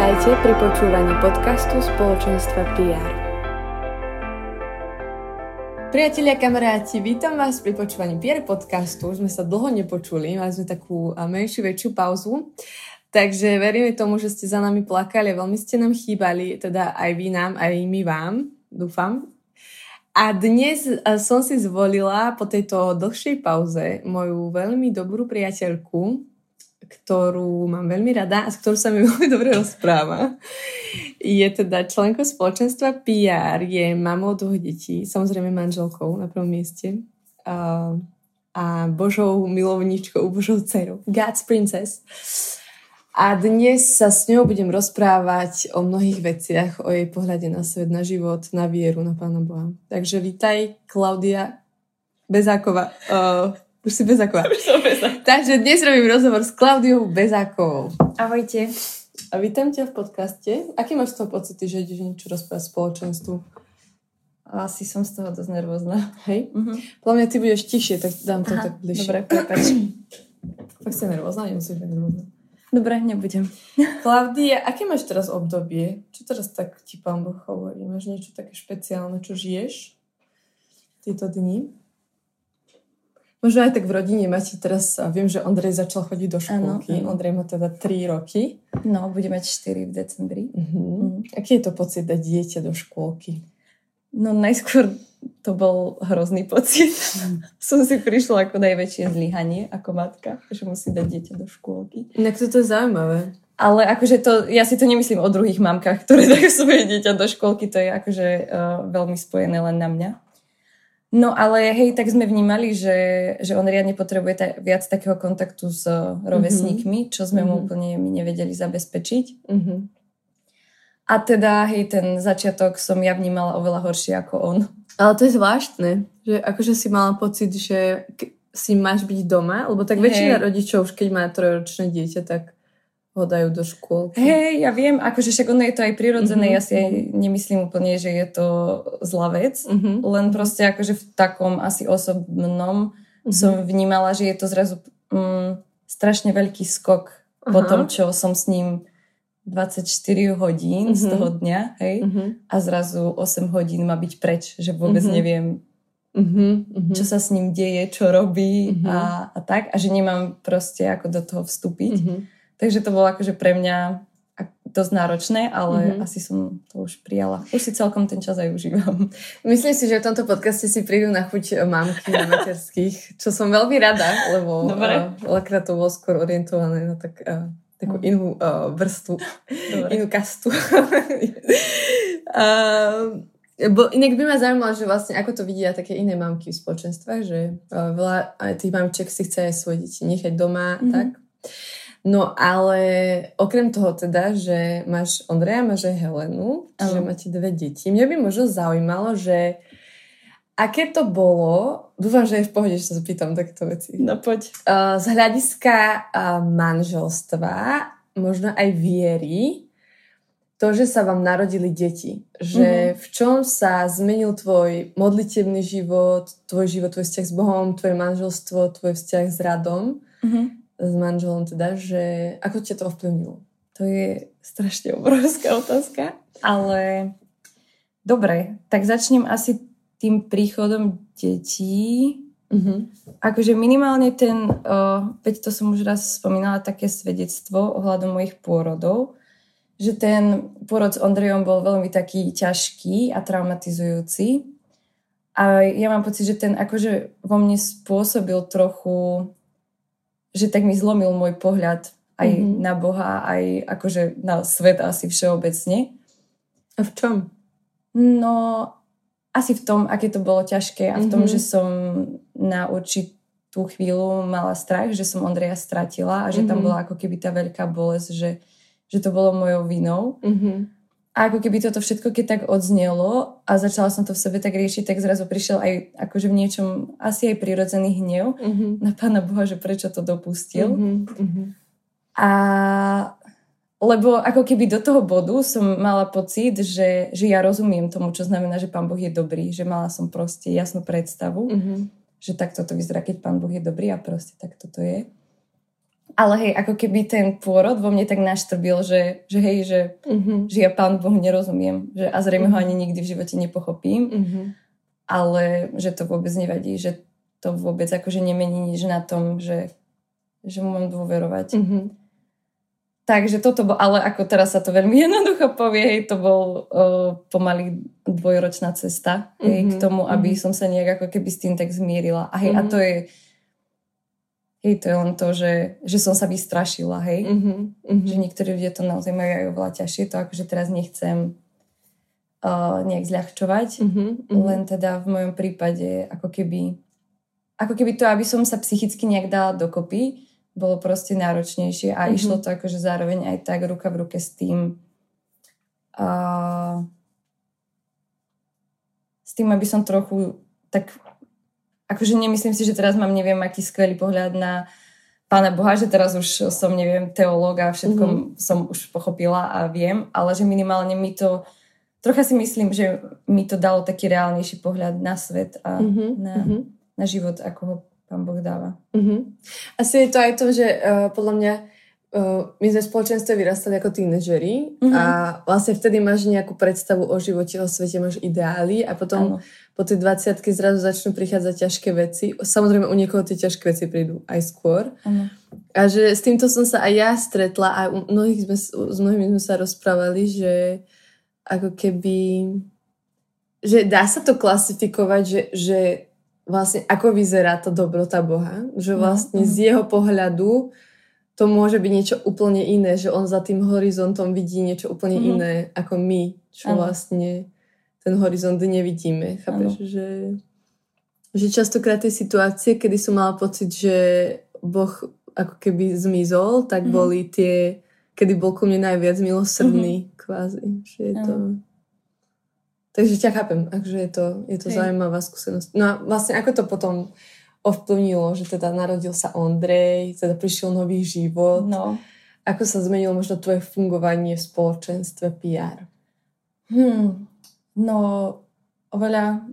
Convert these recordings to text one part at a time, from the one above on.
Vítajte pri počúvaní podcastu spoločenstva PR. Priatelia, kamaráti, vítam vás pri počúvaní PR podcastu. Už sme sa dlho nepočuli, mali sme takú menšiu, väčšiu pauzu. Takže veríme tomu, že ste za nami plakali veľmi ste nám chýbali, teda aj vy nám, aj my vám, dúfam. A dnes som si zvolila po tejto dlhšej pauze moju veľmi dobrú priateľku, ktorú mám veľmi rada a s ktorou sa mi veľmi dobre rozpráva. Je teda členkou spoločenstva PR, je mamou dvoch detí, samozrejme manželkou na prvom mieste a, božou milovničkou, božou dcerou. God's princess. A dnes sa s ňou budem rozprávať o mnohých veciach, o jej pohľade na svet, na život, na vieru, na Pána Boha. Takže vítaj, Klaudia Bezáková. Uh, už si Bezáková. Takže dnes robím rozhovor s Klaudiou Bezákovou. Ahojte. A vítam ťa v podcaste. Aký máš z toho pocity, že ideš niečo rozprávať spoločenstvu? Asi som z toho dosť nervózna. Hej? Podľa mňa ty budeš tichšie, tak dám to Aha, tak bližšie. Dobre, prepač. Tak si nervózna? Nemusíš byť nervózna. Dobre, nebudem. Klaudia, aké máš teraz obdobie? Čo teraz tak ti pán Boh hovorí? Máš niečo také špeciálne, čo žiješ tieto dni? Možno aj tak v rodine máte teraz, viem, že Ondrej začal chodiť do škôlky. Ano. Ondrej má teda 3 roky. No, bude mať 4 v decembri. Uh-huh. Uh-huh. Aký je to pocit dať dieťa do škôlky? No najskôr to bol hrozný pocit. Uh-huh. Som si prišla ako najväčšie zlyhanie ako matka, že musí dať dieťa do škôlky. Inak to je zaujímavé. Ale akože to, ja si to nemyslím o druhých mamkách, ktoré dajú svoje dieťa do škôlky, to je akože uh, veľmi spojené len na mňa. No ale hej, tak sme vnímali, že, že on riadne potrebuje ta, viac takého kontaktu s rovesníkmi, čo sme mm-hmm. mu mhm. úplne my nevedeli zabezpečiť. Mm-hmm. A teda, hej, ten začiatok som ja vnímala oveľa horšie ako on. Ale to je zvláštne, že akože si mala pocit, že si máš byť doma, lebo tak väčšina hej. rodičov už keď má trojročné dieťa, tak ho dajú do škôl. Hej, ja viem, akože však ono je to aj prirodzené, mm-hmm. ja si aj nemyslím úplne, že je to zlá vec, mm-hmm. len proste akože v takom asi osobnom mm-hmm. som vnímala, že je to zrazu mm, strašne veľký skok Aha. po tom, čo som s ním 24 hodín mm-hmm. z toho dňa, hej, mm-hmm. a zrazu 8 hodín má byť preč, že vôbec mm-hmm. neviem, mm-hmm. čo sa s ním deje, čo robí mm-hmm. a, a tak, a že nemám proste ako do toho vstúpiť. Mm-hmm. Takže to bolo akože pre mňa dosť náročné, ale mm-hmm. asi som to už prijala. Už si celkom ten čas aj užívam. Myslím si, že v tomto podcaste si prídu na chuť mamky na materských, čo som veľmi rada, lebo uh, veľakrát to bolo skôr orientované na tak, uh, takú mm. inú uh, vrstvu, Dobre. inú kastu. uh, bo inak by ma zaujímalo, že vlastne ako to vidia také iné mamky v spoločenstvách, že uh, veľa tých mamčiek si chce aj svoje deti nechať doma, mm-hmm. tak. No ale okrem toho teda, že máš Ondreja, máš aj Helenu, čiže uh. máte dve deti. Mňa by možno zaujímalo, že aké to bolo, dúfam, že je v pohode, že sa zapýtam takéto veci. No poď. Z hľadiska manželstva, možno aj viery, to, že sa vám narodili deti. Že mm-hmm. v čom sa zmenil tvoj modlitebný život, tvoj život, tvoj vzťah s Bohom, tvoje manželstvo, tvoj vzťah s Radom. Mm-hmm s manželom teda, že ako ťa to ovplyvnilo? To je strašne obrovská otázka, ale dobre, tak začnem asi tým príchodom detí. Mm-hmm. Akože minimálne ten, uh, veď to som už raz spomínala, také svedectvo ohľadom mojich pôrodov, že ten pôrod s Ondrejom bol veľmi taký ťažký a traumatizujúci. A ja mám pocit, že ten akože vo mne spôsobil trochu, že tak mi zlomil môj pohľad aj mm-hmm. na Boha, aj akože na svet asi všeobecne. A v čom? No, asi v tom, aké to bolo ťažké a v tom, mm-hmm. že som na určitú chvíľu mala strach, že som Ondreja stratila a že mm-hmm. tam bola ako keby tá veľká bolesť, že, že to bolo mojou vinou. Mm-hmm. A ako keby toto všetko, keď tak odznelo a začala som to v sebe tak riešiť, tak zrazu prišiel aj akože v niečom asi aj prirodzený hnev mm-hmm. na Pána Boha, že prečo to dopustil. Mm-hmm. A lebo ako keby do toho bodu som mala pocit, že, že ja rozumiem tomu, čo znamená, že Pán Boh je dobrý, že mala som proste jasnú predstavu, mm-hmm. že takto to vyzerá, keď Pán Boh je dobrý a proste takto to je. Ale hej, ako keby ten pôrod vo mne tak naštrbil, že, že hej, že, mm-hmm. že ja Pán Boh nerozumiem, že a zrejme mm-hmm. ho ani nikdy v živote nepochopím, mm-hmm. ale že to vôbec nevadí, že to vôbec akože nemení nič na tom, že, že mu mám dôverovať. Mm-hmm. Takže toto bol, ale ako teraz sa to veľmi jednoducho povie, hej, to bol uh, pomaly dvojročná cesta hej, mm-hmm. k mhm, tomu, aby mm-hmm. som sa nejak ako keby s tým tak zmierila. A hej, mm-hmm. a to je hej, to je len to, že, že som sa vystrašila, hej. Mm-hmm. Že niektorí ľudia to naozaj majú aj oveľa ťažšie, to akože teraz nechcem uh, nejak zľahčovať, mm-hmm. len teda v mojom prípade ako keby ako keby to, aby som sa psychicky nejak dala dokopy, bolo proste náročnejšie a mm-hmm. išlo to akože zároveň aj tak ruka v ruke s tým uh, s tým, aby som trochu tak akože nemyslím si, že teraz mám neviem aký skvelý pohľad na Pána Boha, že teraz už som neviem teológ a všetko mm-hmm. som už pochopila a viem, ale že minimálne mi to trocha si myslím, že mi to dalo taký reálnejší pohľad na svet a mm-hmm. na, mm-hmm. na život, ako ho pán Boh dáva. Uh-huh. Asi je to aj to, že uh, podľa mňa uh, my sme v spoločenstve vyrastali ako tínežeri uh-huh. a vlastne vtedy máš nejakú predstavu o živote, o svete, máš ideály a potom ano. Po tej 20 zrazu začnú prichádzať ťažké veci. Samozrejme u niekoho tie ťažké veci prídu aj skôr. Ano. A že s týmto som sa aj ja stretla a u mnohých sme, s mnohými sme sa rozprávali, že ako keby že dá sa to klasifikovať, že, že vlastne ako vyzerá to dobrota Boha. Že no, vlastne z jeho pohľadu to môže byť niečo úplne iné, že on za tým horizontom vidí niečo úplne mm. iné ako my, čo ano. vlastne ten horizont nevidíme. Chápeš, že, že častokrát tie situácie, kedy som mala pocit, že Boh ako keby zmizol, tak mm. boli tie, kedy bol ku mne najviac milosrdný, mm. kvázi. Že je to... Takže ťa chápem, takže je to, je to zaujímavá skúsenosť. No a vlastne ako to potom ovplyvnilo, že teda narodil sa Ondrej, teda prišiel nový život. No. Ako sa zmenilo možno tvoje fungovanie v spoločenstve PR? Hmm. No, oveľa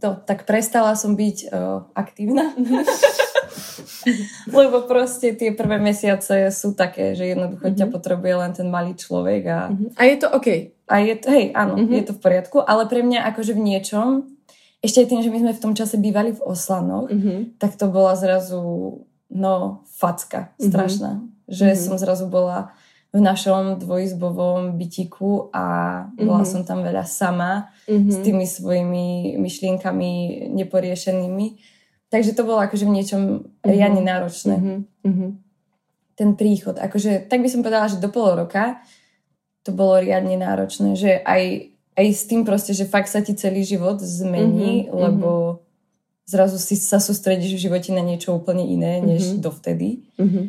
to, tak prestala som byť uh, aktívna. Lebo proste tie prvé mesiace sú také, že jednoducho mm-hmm. ťa mhm. potrebuje len ten malý človek. A, mm-hmm. a je to OK. A je to, hej, áno, mm-hmm. je to v poriadku, ale pre mňa akože v niečom, ešte aj tým, že my sme v tom čase bývali v Oslanoch, mm-hmm. tak to bola zrazu, no, facka mhm. strašná. Mm-hmm. Že mm-hmm. som zrazu bola v našom dvojizbovom bytiku a bola mm-hmm. som tam veľa sama mm-hmm. s tými svojimi myšlienkami neporiešenými Takže to bolo akože v niečom mm-hmm. riadne náročné. Mm-hmm. Ten príchod. Akože, tak by som povedala, že do pol roka to bolo riadne náročné. Že aj, aj s tým proste, že fakt sa ti celý život zmení, mm-hmm. lebo zrazu si sa sústredíš v živote na niečo úplne iné, než mm-hmm. dovtedy. Mm-hmm.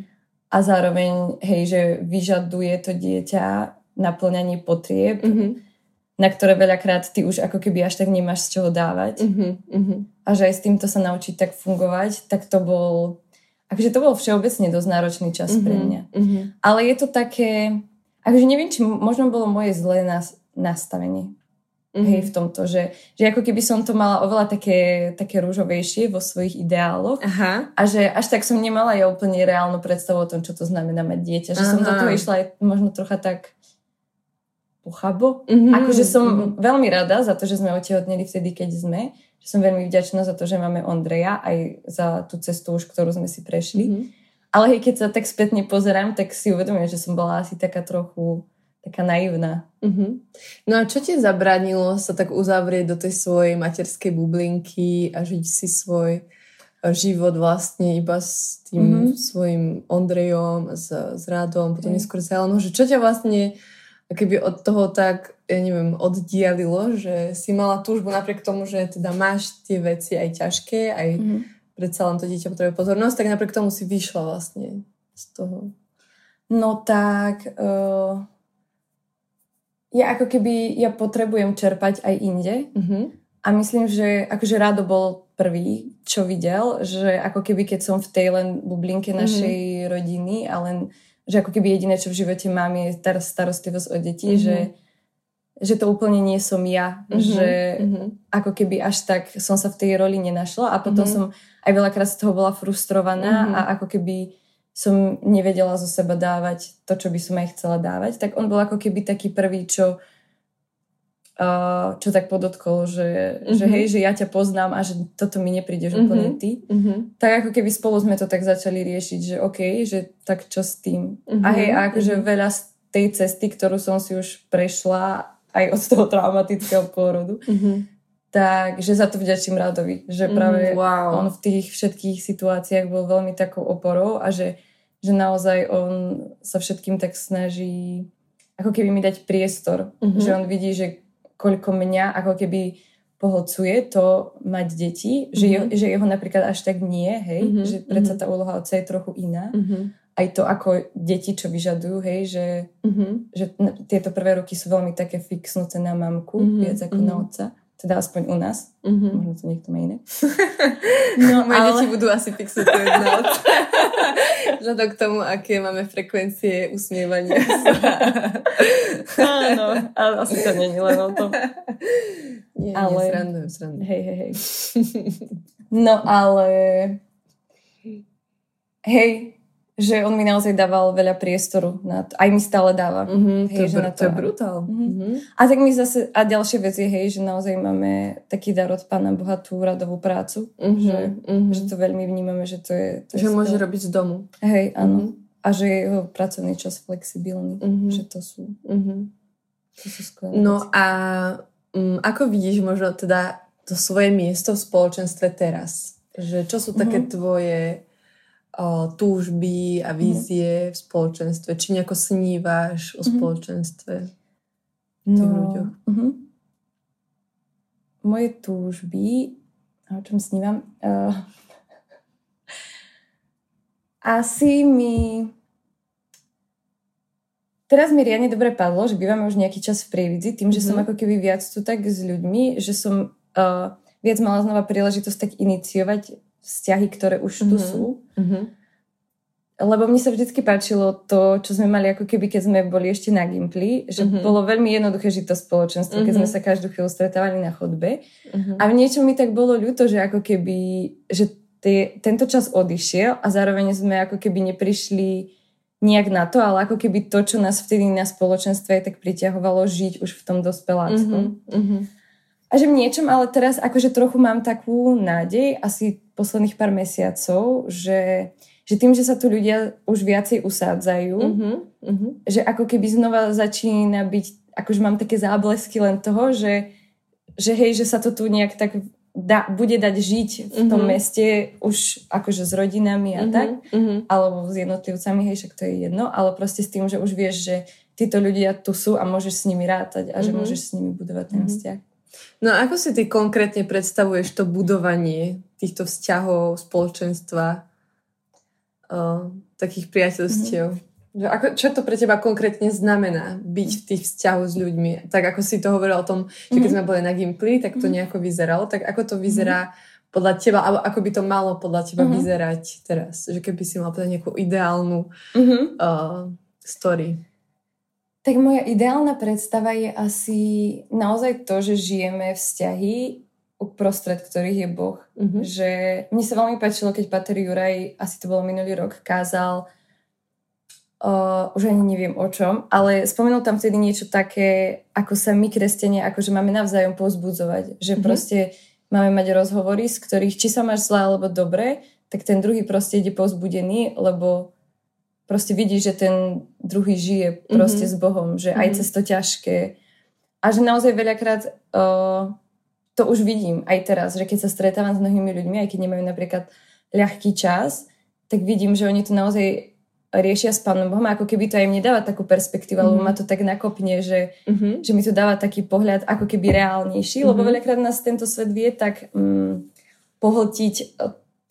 A zároveň, hej, že vyžaduje to dieťa naplňanie potrieb. Mm-hmm na ktoré veľakrát ty už ako keby až tak nemáš z čoho dávať. Mm-hmm, A že aj s týmto sa naučiť tak fungovať, tak to bol... Akože to bol všeobecne dosť náročný čas mm-hmm, pre mňa. Mm-hmm. Ale je to také... Akože neviem, či možno bolo moje zlé nas, nastavenie. Mm-hmm. Hej, v tomto, že, že ako keby som to mala oveľa také, také rúžovejšie vo svojich ideáloch Aha. a že až tak som nemala ja úplne reálnu predstavu o tom, čo to znamená mať dieťa. Že Aha. som do toho išla aj možno trocha tak pochabo. Mm-hmm. Akože som mm-hmm. veľmi rada za to, že sme otehotneli vtedy, keď sme. Že som veľmi vďačná za to, že máme Ondreja aj za tú cestu už, ktorú sme si prešli. Mm-hmm. Ale hej, keď sa tak spätne pozerám, tak si uvedomujem, že som bola asi taká trochu taká naivná. Mm-hmm. No a čo ti zabránilo sa tak uzavrieť do tej svojej materskej bublinky a žiť si svoj život vlastne iba s tým mm-hmm. svojim Ondrejom, s, s Rádom, potom neskôr s Helenou, že čo ťa vlastne keby od toho tak, ja neviem, oddialilo, že si mala túžbu napriek tomu, že teda máš tie veci aj ťažké, aj mm-hmm. predsa len to dieťa potrebuje pozornosť, tak napriek tomu si vyšla vlastne z toho. No tak, uh, ja ako keby, ja potrebujem čerpať aj inde mm-hmm. a myslím, že akože Rado bol prvý, čo videl, že ako keby keď som v tej len bublinke mm-hmm. našej rodiny a len že ako keby jediné, čo v živote mám, je teraz starostlivosť o deti, mm-hmm. že, že to úplne nie som ja. Mm-hmm. Že mm-hmm. ako keby až tak som sa v tej roli nenašla a potom mm-hmm. som aj veľakrát z toho bola frustrovaná mm-hmm. a ako keby som nevedela zo seba dávať to, čo by som aj chcela dávať. Tak on bol ako keby taký prvý, čo uh, čo tak podotkol, že, mm-hmm. že hej, že ja ťa poznám a že toto mi neprídeš mm-hmm. úplne ty. Mm-hmm. Tak ako keby spolu sme to tak začali riešiť, že OK, že tak čo s tým. Mm-hmm. A hej, a akože mm-hmm. veľa z tej cesty, ktorú som si už prešla aj od toho traumatického pôrodu, mm-hmm. Tak že za to vďačím Radovi, že mhm, práve mm, wow. on v tých všetkých situáciách bol veľmi takou oporou a že, že naozaj on sa všetkým tak snaží ako keby mi dať priestor, mm-hmm. že on vidí, že koľko mňa ako keby pohocuje to mať deti, mm-hmm. že, jeho, že jeho napríklad až tak nie, hej, mm-hmm. že predsa mhm. tá úloha otca je trochu iná. Mm-hmm. Aj to, ako deti, čo vyžadujú, hej, že, mm-hmm. že tieto prvé roky sú veľmi také fixnuté na mamku, mm-hmm. viac ako mm-hmm. na otca. Teda aspoň u nás. Mm-hmm. Možno to niekto má iné. no, Moje ale... deti budú asi na otca. Vzhľadom k tomu, aké máme frekvencie usmievania Áno, ale asi to není len o tom. Nie, ale... nie, srandujem, srandujem. Hej, hej, hej. No, ale... Hej, že on mi naozaj dával veľa priestoru na to. Aj mi stále dáva. Mm-hmm, hej, to, že br- na to, to je brutál. Mm-hmm. A tak mi zase, a ďalšie veci, hej, že naozaj máme taký dar od Pána Boha tú radovú prácu, mm-hmm, že, mm-hmm. že to veľmi vnímame, že to je... To že je môže robiť z domu. Hej, áno. Mm-hmm. A že je jeho pracovný čas flexibilný. Mm-hmm. Že to sú... Mm-hmm. To sú skvelé No a um, ako vidíš možno teda to svoje miesto v spoločenstve teraz? Že čo sú také mm-hmm. tvoje túžby a mhm. vízie mm. v spoločenstve? Či nejako snívaš o mm. spoločenstve? No, ľuďoch? Mm-hmm. Moje túžby, o čom snívam? Uh, asi mi... Teraz mi riadne dobre padlo, že bývame už nejaký čas v Prievidzi, tým, že mm-hmm. som mhm. ako keby viac tu tak s ľuďmi, že som uh, viac mala znova príležitosť tak iniciovať vzťahy, ktoré už mm-hmm. tu mhm. sú. Mm-hmm. Lebo mne sa vždycky páčilo to, čo sme mali ako keby, keď sme boli ešte na Gimply, že mm-hmm. bolo veľmi jednoduché žiť to spoločenstvo, mm-hmm. keď sme mhm. sa každú chvíľu stretávali na chodbe. Mm-hmm. A v niečom mi tak bolo ľúto, že ako keby, že tie, tento čas odišiel a zároveň sme ako keby neprišli nejak na to, ale ako keby to, čo nás vtedy na spoločenstve tak priťahovalo žiť už v tom dospeláctvom. Mm-hmm. A že v niečom, ale teraz akože trochu mám takú nádej, asi posledných pár mesiacov, že, že tým, že sa tu ľudia už viacej usádzajú, mm-hmm, mm-hmm. že ako keby znova začína byť, akože mám také záblesky len toho, že, že hej, že sa to tu nejak tak da, bude dať žiť v tom mm-hmm. meste už akože s rodinami a mm-hmm, tak, mm-hmm. alebo s jednotlivcami, hej, však to je jedno, ale proste s tým, že už vieš, že títo ľudia tu sú a môžeš s nimi rátať a mm-hmm. že môžeš s nimi budovať ten mm-hmm. vzťah. No a ako si ty konkrétne predstavuješ to budovanie týchto vzťahov, spoločenstva, uh, takých priateľstiev? Mm-hmm. Že ako, čo to pre teba konkrétne znamená byť v tých vzťahoch s ľuďmi? Tak ako si to hovorila o tom, že keď mm-hmm. sme boli na Gimply, tak to mhm. nejako vyzeralo. Tak ako to vyzerá mm-hmm. podľa teba, alebo ako by to malo podľa teba mm-hmm. vyzerať teraz? Že keby si mal povedať nejakú ideálnu mm-hmm. uh, story. Tak moja ideálna predstava je asi naozaj to, že žijeme vzťahy uprostred ktorých je Boh. Mm-hmm. Že mne sa veľmi páčilo, keď Pater Juraj, asi to bolo minulý rok, kázal Uh, už ani neviem o čom, ale spomenul tam vtedy niečo také, ako sa my kresťania, akože máme navzájom pozbudzovať, že mm-hmm. proste máme mať rozhovory, z ktorých či sa máš zle alebo dobre, tak ten druhý proste ide pozbudený, lebo proste vidí, že ten druhý žije proste mm-hmm. s Bohom, že aj mm-hmm. cez to ťažké. A že naozaj veľakrát uh, to už vidím aj teraz, že keď sa stretávam s mnohými ľuďmi, aj keď nemajú napríklad ľahký čas, tak vidím, že oni to naozaj riešia s Pánom Bohom, ako keby to aj mne dáva takú perspektívu, mm-hmm. alebo mhm. ma to tak nakopne, že, mm-hmm. že mi to dáva taký pohľad ako keby reálnejší, mm-hmm. lebo veľakrát nás tento svet vie tak mm, pohltiť e,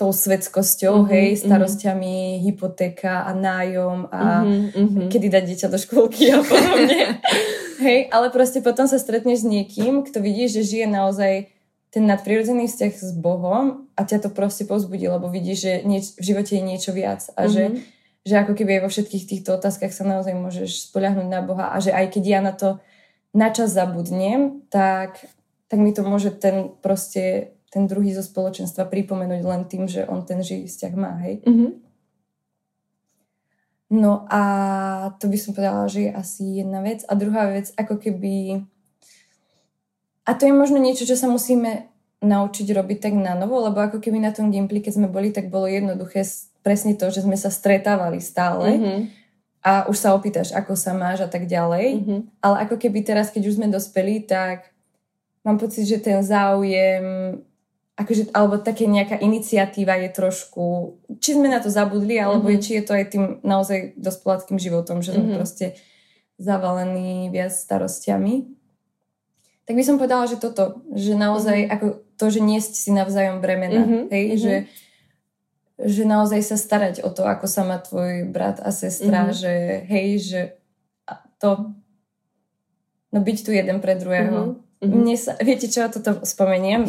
tou svetskosťou, mm-hmm, hej, mhm. starostiami, mm-hmm. hypotéka a nájom a mm-hmm, kedy dať dieťa do škôlky a podobne. hej, ale proste potom sa stretneš s niekým, kto vidí, že žije naozaj ten nadprirodzený vzťah s Bohom a ťa to proste povzbudí, lebo vidíš, že nieč- v živote je niečo viac a mm-hmm. že že ako keby aj vo všetkých týchto otázkach sa naozaj môžeš spoľahnúť na Boha a že aj keď ja na to načas zabudnem, tak, tak mi to môže ten proste ten druhý zo spoločenstva pripomenúť len tým, že on ten živý vzťah má, hej? Mm-hmm. No a to by som povedala, že je asi jedna vec. A druhá vec, ako keby... A to je možno niečo, čo sa musíme naučiť robiť tak na novo, lebo ako keby na tom gameplay, keď sme boli, tak bolo jednoduché presne to, že sme sa stretávali stále mm-hmm. a už sa opýtaš, ako sa máš a tak ďalej. Mm-hmm. Ale ako keby teraz, keď už sme dospeli, tak mám pocit, že ten záujem akože, alebo také nejaká iniciatíva je trošku, či sme na to zabudli, alebo mm-hmm. či je to aj tým naozaj dospeláckým životom, že sme mm-hmm. proste zavalení viac starostiami. Tak by som povedala, že toto, že naozaj mm-hmm. ako to, že niesť si navzájom bremena, mm-hmm. hej, mm-hmm. že že naozaj sa starať o to, ako sa má tvoj brat a sestra, mm-hmm. že hej, že to no byť tu jeden pre druhého. Mm-hmm. Mne sa, viete čo, toto spomeniem,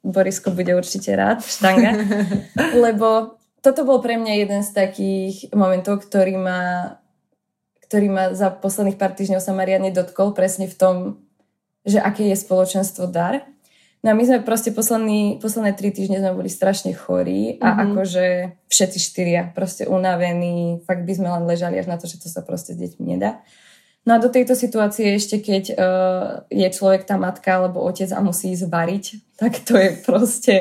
Borisko bude určite rád, štanga, lebo toto bol pre mňa jeden z takých momentov, ktorý ma, ktorý ma za posledných pár týždňov sa ma riadne dotkol presne v tom, že aké je spoločenstvo dar No a my sme proste posledný, posledné tri týždne sme boli strašne chorí a mm-hmm. akože všetci štyria proste unavení, fakt by sme len ležali až na to, že to sa proste s deťmi nedá. No a do tejto situácie ešte keď uh, je človek tá matka alebo otec a musí ísť variť, tak to je proste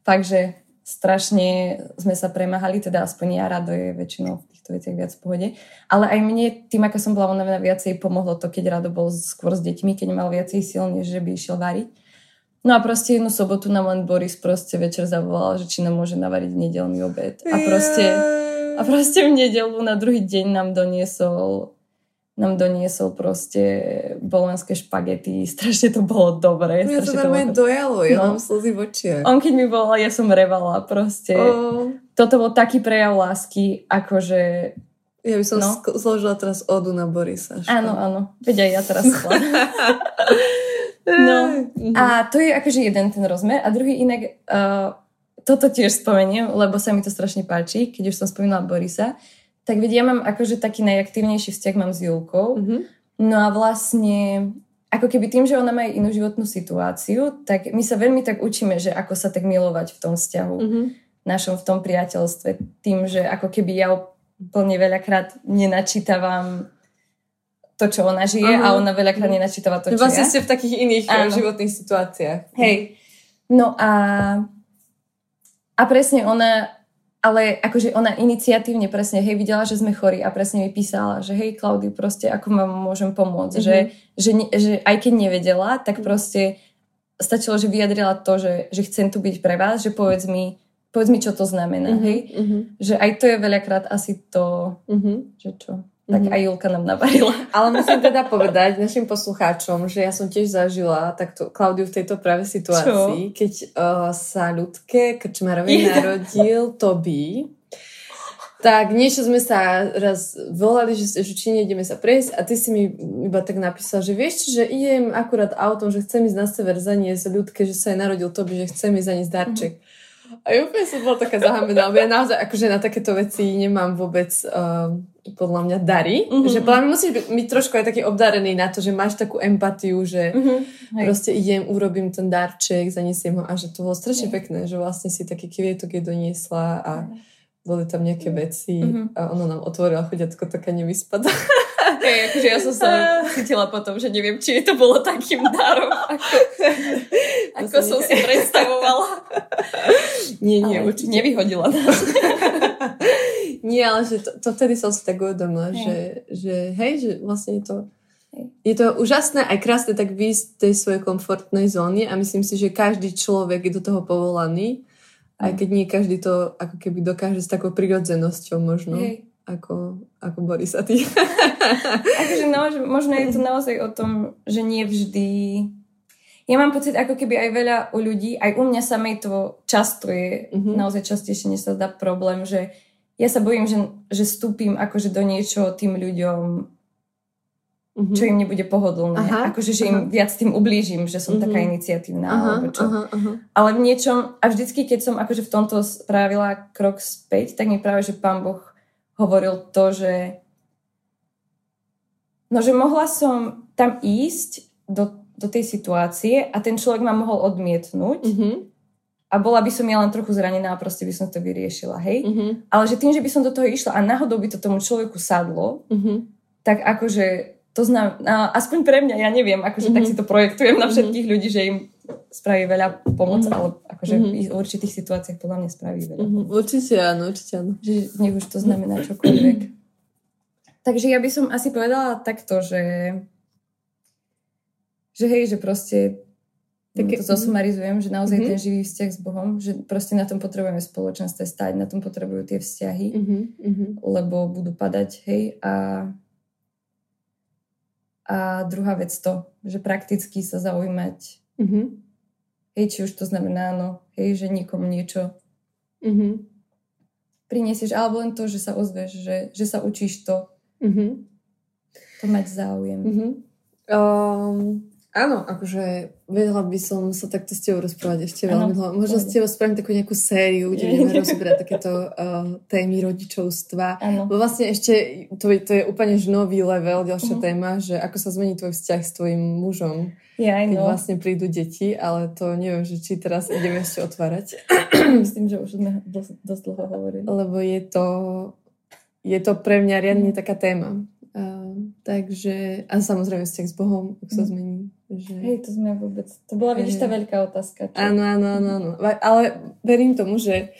fakt, že strašne sme sa premáhali, teda aspoň ja rado je väčšinou v týchto veciach viac v pohode. Ale aj mne, tým ako som bola unavená viacej, pomohlo to, keď rado bol skôr s deťmi, keď mal viacej sil, než že by išiel variť. No a proste jednu sobotu nám len Boris proste večer zavolal, že či nám môže navariť nedelný obed. A proste, a proste v nedelu na druhý deň nám doniesol nám doniesol proste bolenské špagety. Strašne to bolo dobré. Mňa to normálne dojalo, ja no. mám slzy v očiach. On keď mi volal, ja som revala proste. Oh. Toto bol taký prejav lásky, akože... Ja by som no. zložila teraz odu na Borisa. Áno, áno. Veď aj ja teraz No a to je akože jeden ten rozmer a druhý inak, uh, toto tiež spomeniem, lebo sa mi to strašne páči, keď už som spomínala Borisa, tak veď ja mám akože taký najaktívnejší vzťah mám s Julkou. Mm-hmm. No a vlastne ako keby tým, že ona má inú životnú situáciu, tak my sa veľmi tak učíme, že ako sa tak milovať v tom vzťahu, mm-hmm. našom v tom priateľstve. Tým, že ako keby ja úplne veľakrát nenačítavam to, čo ona žije uh-huh. a ona veľakrát nenačítava to, čo Vlastne ja. ste v takých iných Áno. životných situáciách. Hej. No a a presne ona ale akože ona iniciatívne presne, hej, videla, že sme chorí a presne mi písala, že hej, Klaudy, proste ako vám môžem pomôcť. Mm-hmm. Že, že, že aj keď nevedela, tak proste stačilo, že vyjadrila to, že, že chcem tu byť pre vás, že povedz mi, povedz mi, čo to znamená, mm-hmm. hej. Mm-hmm. Že aj to je veľakrát asi to, mm-hmm. že čo tak mm-hmm. aj Julka nám navarila. Ale musím teda povedať našim poslucháčom, že ja som tiež zažila takto Klaudiu v tejto práve situácii, Čo? keď uh, sa ľudke Krčmarovi yeah. narodil Toby, tak niečo sme sa raz volali, že, že či nejdeme sa prejsť a ty si mi iba tak napísal, že vieš, že idem akurát autom, že chcem ísť na sever zaniesť ľudke, že sa aj narodil Toby, že chcem ísť zaniesť darček. Mm-hmm. A ja úplne som bola taká zahambená, lebo ja naozaj akože na takéto veci nemám vôbec uh, podľa mňa dary. Mm-hmm. Že podľa mňa musíš byť, byť trošku aj taký obdarený na to, že máš takú empatiu, že mm-hmm. proste idem, urobím ten darček, zaniesiem ho a že to bolo strašne pekné, že vlastne si taký kvietok je doniesla a boli tam nejaké veci mm-hmm. a ona nám otvorila chodiatko taká nevyspada. Hej, akože ja som sa cítila potom, že neviem, či to bolo takým darom, ako, ako som si predstavovala. Nie, nie, ale určite. Nevyhodila nás. Nie, ale že to, to vtedy som si tak uvedomila, že, že hej, že vlastne je to je to úžasné aj krásne tak výjsť z tej svojej komfortnej zóny a myslím si, že každý človek je do toho povolaný, aj keď nie každý to ako keby dokáže s takou prirodzenosťou možno. Hej ako, ako Boris a ty. akože no, že možno je to naozaj o tom, že nie vždy... Ja mám pocit, ako keby aj veľa u ľudí, aj u mňa samej to často je mm-hmm. naozaj častejšie, než sa dá problém, že ja sa bojím, že, že vstúpim akože do niečo tým ľuďom, mm-hmm. čo im nebude pohodlné. Aha, akože, že aha. im viac tým ublížim, že som mm-hmm. taká iniciatívna. Aha, alebo čo. Aha, aha. Ale v niečom, a vždycky, keď som akože v tomto spravila krok späť, tak mi práve, že pán Boh hovoril to, že no, že mohla som tam ísť do, do tej situácie a ten človek ma mohol odmietnúť mm-hmm. A bola by som ja len trochu zranená a proste by som to vyriešila, hej? Mm-hmm. Ale že tým, že by som do toho išla a náhodou by to tomu človeku sadlo, mm-hmm. tak akože to znamená, aspoň pre mňa, ja neviem, akože mm-hmm. tak si to projektujem na mhm. všetkých mm-hmm. ľudí, že im spraví veľa pomoc, mm-hmm. ale akože mm-hmm. v určitých situáciách podľa mňa spraví veľa mm-hmm. Určite áno, určite áno. Že nech už to znamená čokoľvek. Takže ja by som asi povedala takto, že že hej, že proste tak to zosumarizujem, že naozaj mm-hmm. ten živý vzťah s Bohom, že proste na tom potrebujeme spoločenstve stať, na tom potrebujú tie vzťahy, mm-hmm. lebo budú padať, hej, a a druhá vec to, že prakticky sa zaujímať. Mm-hmm. Hej, či už to znamená, no, hej, že niekomu niečo mm-hmm. prinesieš, alebo len to, že sa ozveš, že, že sa učíš to. Mm-hmm. To mať záujem. Mm-hmm. Um, Áno, akože vedela by som sa takto s tebou rozprávať ešte veľmi dlho. Možno s tebou spravím takú nejakú sériu, kde budeme rozoberať takéto uh, témy rodičovstva. Ano. Bo vlastne ešte, to, to je úplne nový level, ďalšia uh-huh. téma, že ako sa zmení tvoj vzťah s tvojim mužom, ja, keď no. vlastne prídu deti, ale to neviem, že či teraz ideme ešte otvárať. Myslím, že už sme dosť, dosť dlho hovorili. Lebo je to, je to pre mňa riadne taká téma. Uh, takže, a samozrejme vzťah s Bohom, ako sa mhm. zmení. Že... Hej, to sme vôbec, to bola, vidíš, tá veľká otázka. Čo? Áno, áno, áno, áno. Ale verím tomu, že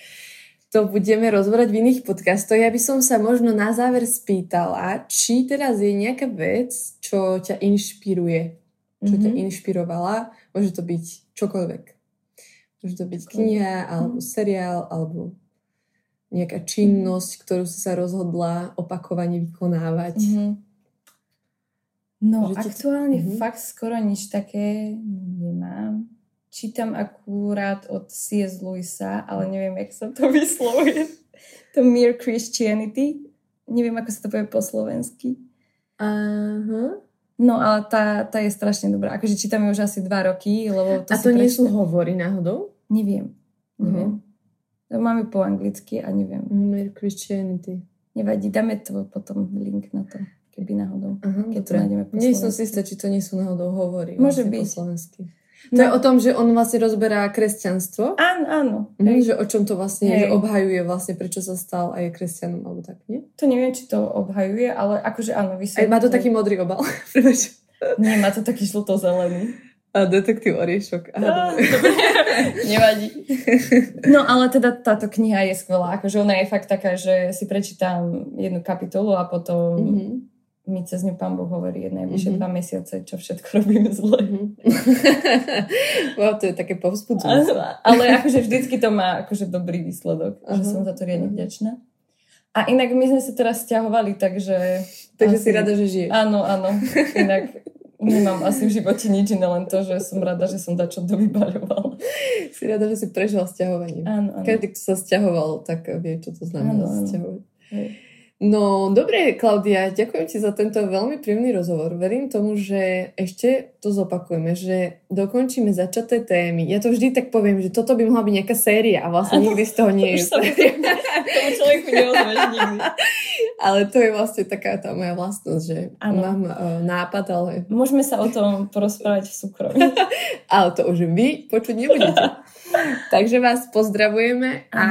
to budeme rozvorať v iných podcastoch. Ja by som sa možno na záver spýtala, či teraz je nejaká vec, čo ťa inšpiruje, čo mm-hmm. ťa mhm. inšpirovala. Môže to byť čokoľvek. Môže to byť kniha, alebo mhm. seriál, alebo nejaká činnosť, ktorú si sa rozhodla opakovane vykonávať? Mm-hmm. No, že aktuálne mm-hmm. fakt skoro nič také nemám. Čítam akurát od C.S. Lewisa, ale neviem, jak sa to vyslovuje. To Mere Christianity. Neviem, ako sa to povie po slovensky. Uh-huh. No, ale tá, tá je strašne dobrá. Akože čítam ju už asi dva roky, lebo to A to nie sú hovory náhodou? Neviem. Neviem. Uh-huh. Máme po anglicky a neviem. Mere Christianity. Nevadí, dáme to potom link na to, keby náhodou. Aha, keď to nájdeme po Nie som si istá, či to nie sú náhodou hovorí. Môže vlastne byť. Po slovensky. To no. je o tom, že on vlastne rozberá kresťanstvo. Áno, áno. Mhm, že o čom to vlastne je, že obhajuje vlastne, prečo sa stal aj kresťanom, alebo tak, nie? To neviem, či to obhajuje, ale akože áno, vysvetlí. Aj má to taký modrý obal. Nie, má to taký žlto-zelený. A detektív Oriešok. Aha, Nevadí. No ale teda táto kniha je skvelá. Akože ona je fakt taká, že si prečítam jednu kapitolu a potom mm-hmm. Mi cez ňu pán Boh hovorí najbližšie mm-hmm. dva mesiace, čo všetko robíme zle. Mm-hmm. wow, to je také povzbudzujúce. Ale akože vždycky to má akože dobrý výsledok. Uh-huh. Že som za to riadne vďačná. A inak my sme sa teraz stiahovali, takže... Takže asi... si rada, že žiješ. Áno, áno. Inak Nemám asi v živote nič iné, len to, že som rada, že som dačo dovybaľovala. Si rada, že si prežila sťahovanie. Áno, áno. Každý, kto sa sťahoval, tak vie, čo to znamená áno. Áno. No, dobre, Klaudia, ďakujem ti za tento veľmi príjemný rozhovor. Verím tomu, že ešte to zopakujeme, že dokončíme začaté témy. Ja to vždy tak poviem, že toto by mohla byť nejaká séria a vlastne ano, nikdy z toho nie je. Tomu človeku neozveš nikdy. Ale to je vlastne taká tá moja vlastnosť, že ano. mám uh, nápad, ale... Môžeme sa o tom porozprávať v súkromí. ale to už vy počuť nebudete. Takže vás pozdravujeme a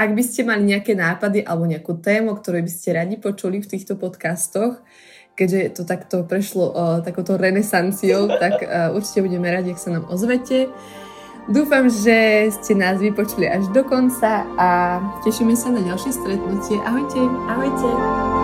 ak by ste mali nejaké nápady alebo nejakú tému, ktorú by ste radi počuli v týchto podcastoch, keďže to takto prešlo uh, takouto renesanciou, tak uh, určite budeme radi, ak sa nám ozvete. Dúfam, že ste nás vypočuli až do konca a tešíme sa na ďalšie stretnutie. Ahojte! Ahojte!